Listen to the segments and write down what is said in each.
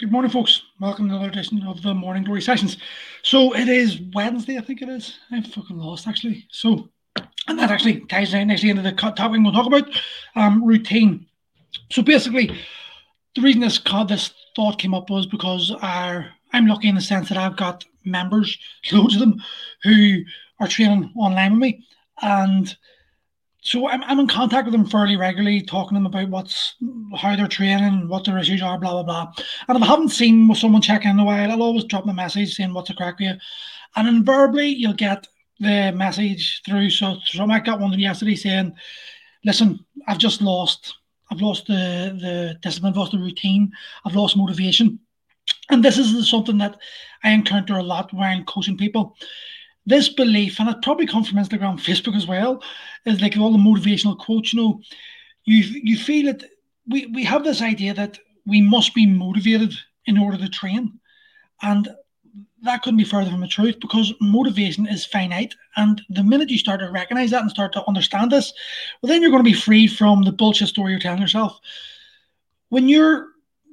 Good morning, folks. Welcome to another edition of the Morning Glory Sessions. So it is Wednesday, I think it is. I'm fucking lost, actually. So, and that actually ties right nicely into the topic we'll talk about um, routine. So basically, the reason this this thought came up was because our, I'm lucky in the sense that I've got members, loads of them, who are training online with me, and so I'm, I'm in contact with them fairly regularly, talking to them about what's how they're training, what their issues are, blah blah blah. And if I haven't seen someone check in a while, I'll always drop them a message saying what's a crack with you. And invariably you'll get the message through. So, so I got one yesterday saying, Listen, I've just lost I've lost the, the discipline, I've lost the routine, I've lost motivation. And this is something that I encounter a lot when coaching people this belief, and it probably comes from Instagram, Facebook as well, is like all the motivational quotes. You know, you you feel it. We we have this idea that we must be motivated in order to train, and that couldn't be further from the truth because motivation is finite. And the minute you start to recognize that and start to understand this, well, then you're going to be free from the bullshit story you're telling yourself. When you're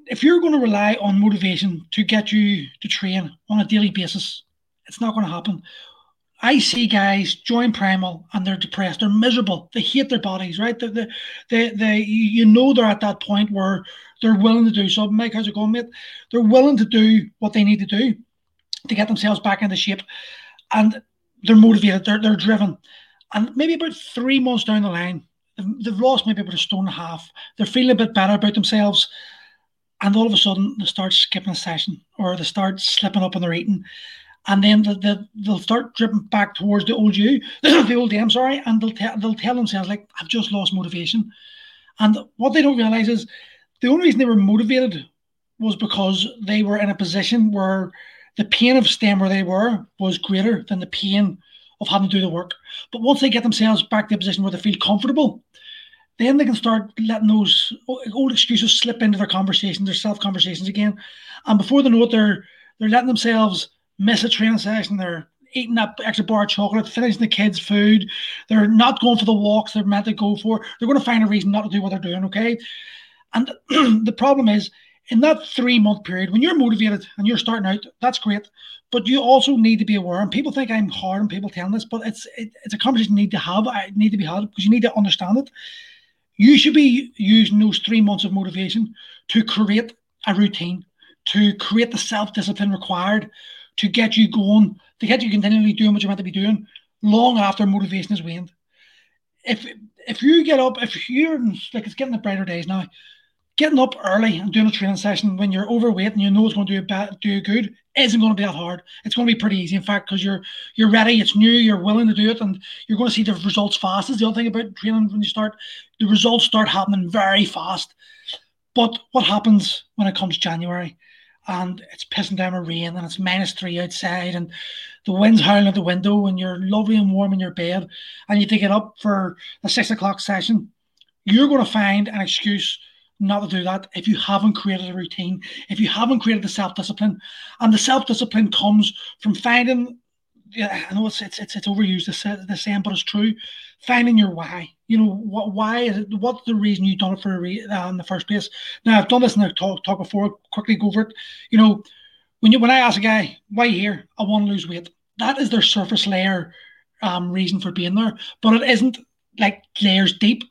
if you're going to rely on motivation to get you to train on a daily basis, it's not going to happen. I see guys join Primal and they're depressed, they're miserable, they hate their bodies, right? They, they, they, they, you know, they're at that point where they're willing to do something. Mike, how's it going, mate? They're willing to do what they need to do to get themselves back into shape, and they're motivated, they're, they're driven. And maybe about three months down the line, they've, they've lost maybe about a stone and a half. They're feeling a bit better about themselves, and all of a sudden they start skipping a session or they start slipping up on their eating and then the, the, they'll start dripping back towards the old you, the old them, sorry, and they'll, te- they'll tell themselves, like, I've just lost motivation. And what they don't realize is the only reason they were motivated was because they were in a position where the pain of staying where they were was greater than the pain of having to do the work. But once they get themselves back to a position where they feel comfortable, then they can start letting those old excuses slip into their conversations, their self conversations again. And before they know it, they're they're letting themselves miss a training session. They're eating that extra bar of chocolate, finishing the kids' food. They're not going for the walks they're meant to go for. They're going to find a reason not to do what they're doing. Okay. And the problem is, in that three month period, when you're motivated and you're starting out, that's great. But you also need to be aware, and people think I'm hard and people telling this, but it's it, it's a conversation you need to have. I need to be had because you need to understand it. You should be using those three months of motivation to create a routine, to create the self discipline required to get you going, to get you continually doing what you're meant to be doing long after motivation has waned. If if you get up, if you're like it's getting the brighter days now, getting up early and doing a training session when you're overweight and you know it's going to do bad, do good isn't going to be that hard. It's going to be pretty easy, in fact, because you're you're ready, it's new, you're willing to do it, and you're going to see the results fast. Is the other thing about training when you start, the results start happening very fast. But what happens when it comes January? And it's pissing down with rain and it's minus three outside and the wind's howling at the window and you're lovely and warm in your bed and you take it up for a six o'clock session, you're going to find an excuse not to do that if you haven't created a routine, if you haven't created the self discipline. And the self discipline comes from finding yeah, I know it's it's it's, it's overused the, the saying, but it's true. Finding your why. You know what? Why is it? What's the reason you done it for a uh, in the first place? Now I've done this in the talk talk before. Quickly go over it. You know, when you when I ask a guy why here, I want to lose weight. That is their surface layer um, reason for being there, but it isn't like layers deep.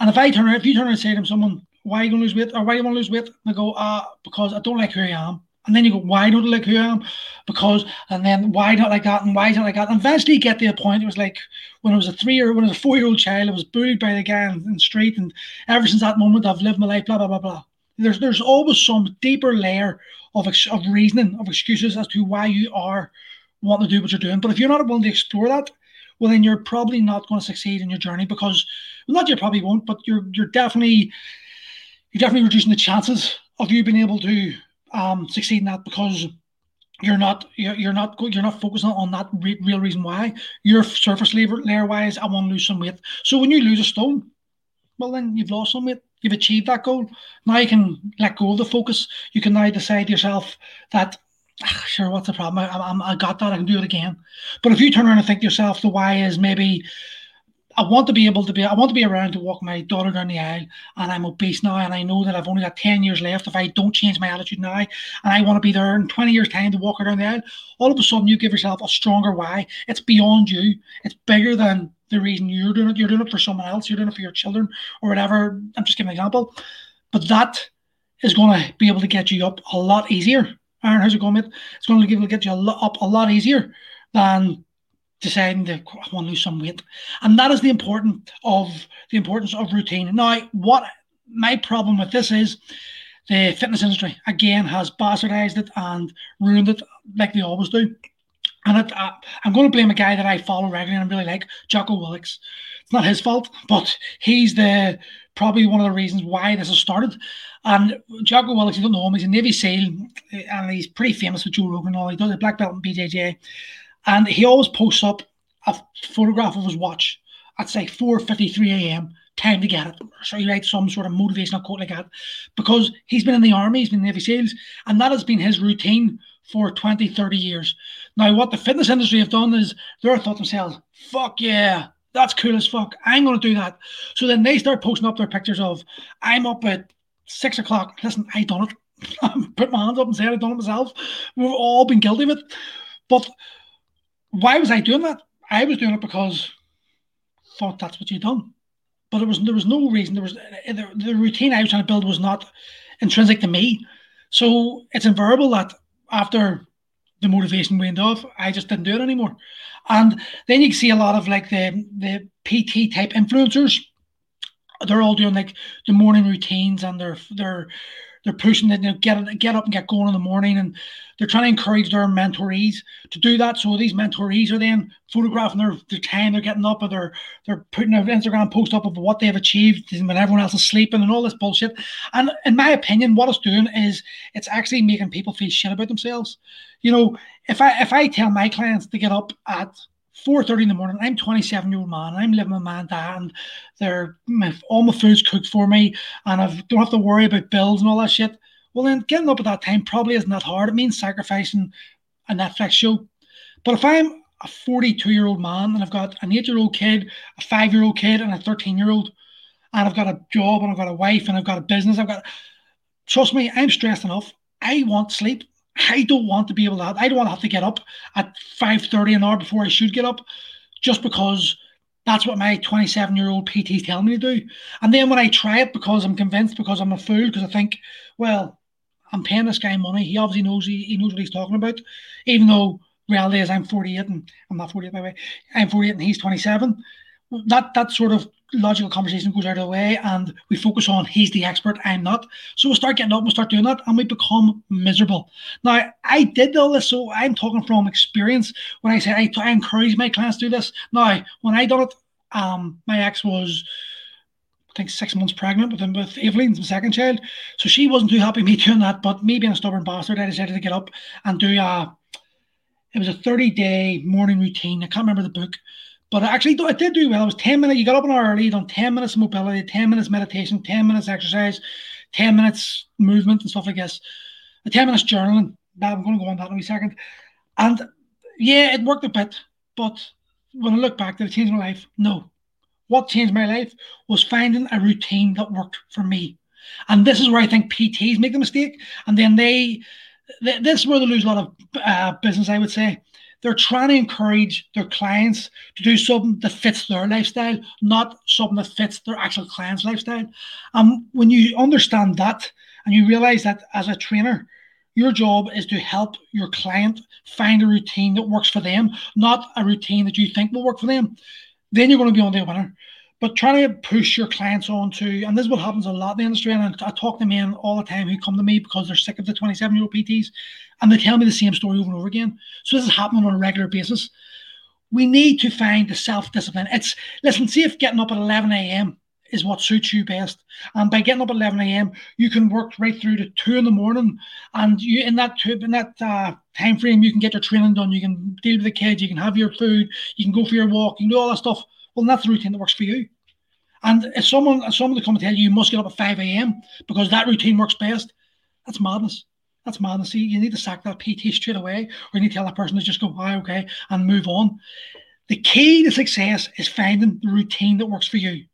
And if I turn if you turn and say to someone, "Why are you to lose weight?" or "Why do you want to lose weight?" and I go, "Ah, uh, because I don't like who I am." And then you go, why don't I like who I am? Because, and then why don't like that? And why don't I like that? And eventually you get to a point, it was like when I was a three or when I was a four year old child, I was bullied by the guy in the street. And ever since that moment, I've lived my life, blah, blah, blah, blah. There's, there's always some deeper layer of, of reasoning, of excuses as to why you are wanting to do what you're doing. But if you're not willing to explore that, well, then you're probably not going to succeed in your journey because, well, not you probably won't, but you're, you're definitely, you're definitely reducing the chances of you being able to um, succeed in that because you're not you're, you're not you're not focusing on that re- real reason why. You're surface layer, layer wise i want to lose some weight. So when you lose a stone well then you've lost some weight. You've achieved that goal. Now you can let go of the focus. You can now decide yourself that ah, sure what's the problem? I, I, I got that. I can do it again. But if you turn around and think to yourself the why is maybe I want to be able to be I want to be around to walk my daughter down the aisle and I'm obese now and I know that I've only got 10 years left. If I don't change my attitude now and I want to be there in 20 years time to walk her down the aisle all of a sudden you give yourself a stronger why. It's beyond you. It's bigger than the reason you're doing it. You're doing it for someone else. You're doing it for your children or whatever. I'm just giving an example. But that is going to be able to get you up a lot easier. Aaron how's it going mate? It's going to be able to get you a lot, up a lot easier than deciding to I want to lose some weight, and that is the important of the importance of routine. Now, what my problem with this is, the fitness industry again has bastardized it and ruined it like they always do. And it, uh, I'm going to blame a guy that I follow regularly and I really like, Jocko Willink. It's not his fault, but he's the probably one of the reasons why this has started. And Jocko Willink, you don't know him, he's a Navy SEAL and he's pretty famous with Joe Rogan and all. He does a black belt in BJJ. And he always posts up a photograph of his watch at say 4:53 a.m. Time to get it. So he writes some sort of motivational quote like that because he's been in the army, he's been in the Navy SEALs, and that has been his routine for 20, 30 years. Now, what the fitness industry have done is they're thought themselves, fuck yeah, that's cool as fuck. I'm going to do that. So then they start posting up their pictures of, I'm up at six o'clock. Listen, I done it. I put my hands up and say I've done it myself. We've all been guilty of it. But why was I doing that? I was doing it because I thought that's what you'd done. But there was there was no reason. There was uh, the, the routine I was trying to build was not intrinsic to me. So it's invariable that after the motivation waned off, I just didn't do it anymore. And then you see a lot of like the the PT type influencers. They're all doing like the morning routines and they're they're they're pushing you know, get get up and get going in the morning, and they're trying to encourage their mentorees to do that. So these mentorees are then photographing their, their time they're getting up, or they're they're putting an Instagram post up of what they've achieved when everyone else is sleeping and all this bullshit. And in my opinion, what it's doing is it's actually making people feel shit about themselves. You know, if I if I tell my clients to get up at 4.30 in the morning. I'm 27 year old man. I'm living with my and dad, and they're my, all my food's cooked for me, and I don't have to worry about bills and all that shit. Well, then getting up at that time probably isn't that hard. It means sacrificing a Netflix show. But if I'm a 42 year old man and I've got an eight year old kid, a five year old kid, and a 13 year old, and I've got a job and I've got a wife and I've got a business, I've got trust me, I'm stressed enough. I want sleep. I don't want to be able to. I don't want to have to get up at five thirty an hour before I should get up, just because that's what my twenty seven year old PT is telling me to do. And then when I try it because I'm convinced, because I'm a fool, because I think, well, I'm paying this guy money. He obviously knows he, he knows what he's talking about, even though reality is I'm 48 and I'm not 48 by the way. I'm 48 and he's 27. That that sort of logical conversation goes out of the way and we focus on he's the expert, I'm not. So we start getting up, we start doing that, and we become miserable. Now, I did all this, so I'm talking from experience when I say I, I encourage my clients to do this. Now, when I done it, um, my ex was I think six months pregnant with with Evelyn, the second child. So she wasn't too happy me doing that, but me being a stubborn bastard, I decided to get up and do a it was a 30 day morning routine. I can't remember the book but actually, I did do well. It was 10 minutes. You got up an hour early, done 10 minutes mobility, 10 minutes meditation, 10 minutes exercise, 10 minutes movement and stuff like this. A 10 minutes journaling. I'm going to go on that in a second. And yeah, it worked a bit. But when I look back, did it change my life? No. What changed my life was finding a routine that worked for me. And this is where I think PTs make the mistake. And then they, this is where they lose a lot of uh, business, I would say they're trying to encourage their clients to do something that fits their lifestyle, not something that fits their actual client's lifestyle. And um, when you understand that and you realize that as a trainer, your job is to help your client find a routine that works for them, not a routine that you think will work for them, then you're going to be on the winner. But trying to push your clients on to, and this is what happens a lot in the industry, and I, talk to men all the time who come to me because they're sick of the 27 year old PTs, and they tell me the same story over and over again. So this is happening on a regular basis. We need to find the self discipline. It's, listen, see if getting up at 11 a.m. is what suits you best. And by getting up at 11 a.m., you can work right through to two in the morning. And you in that in that uh, time frame, you can get your training done. You can deal with the kids. You can have your food. You can go for your walk. You can do all that stuff well, that's the routine that works for you. And if someone if someone to come and tell you you must get up at 5 a.m. because that routine works best, that's madness. That's madness. See, you need to sack that PT straight away, or you need to tell that person to just go, ah, okay, and move on. The key to success is finding the routine that works for you.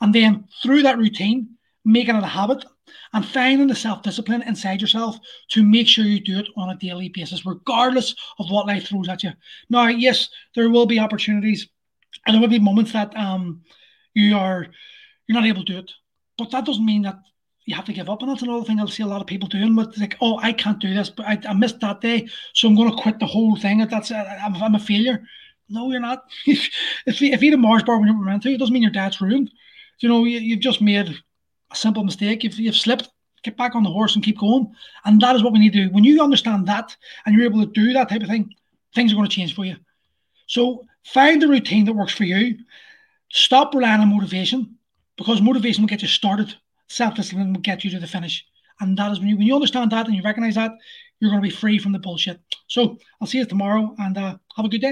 And then through that routine, making it a habit and finding the self discipline inside yourself to make sure you do it on a daily basis, regardless of what life throws at you. Now, yes, there will be opportunities and there will be moments that um, you are you're not able to do it, but that doesn't mean that you have to give up. And that's another thing I'll see a lot of people doing with like, oh, I can't do this, but I, I missed that day, so I'm going to quit the whole thing. If That's I'm, I'm a failure. No, you're not. if if you, if eat a Mars bar when you're meant to, it doesn't mean your dad's ruined. You know, you, you've just made a simple mistake. You've, you've slipped. Get back on the horse and keep going. And that is what we need to do. When you understand that and you're able to do that type of thing, things are going to change for you. So find the routine that works for you. Stop relying on motivation because motivation will get you started. Self-discipline will get you to the finish. And that is when you when you understand that and you recognize that, you're going to be free from the bullshit. So I'll see you tomorrow and uh, have a good day.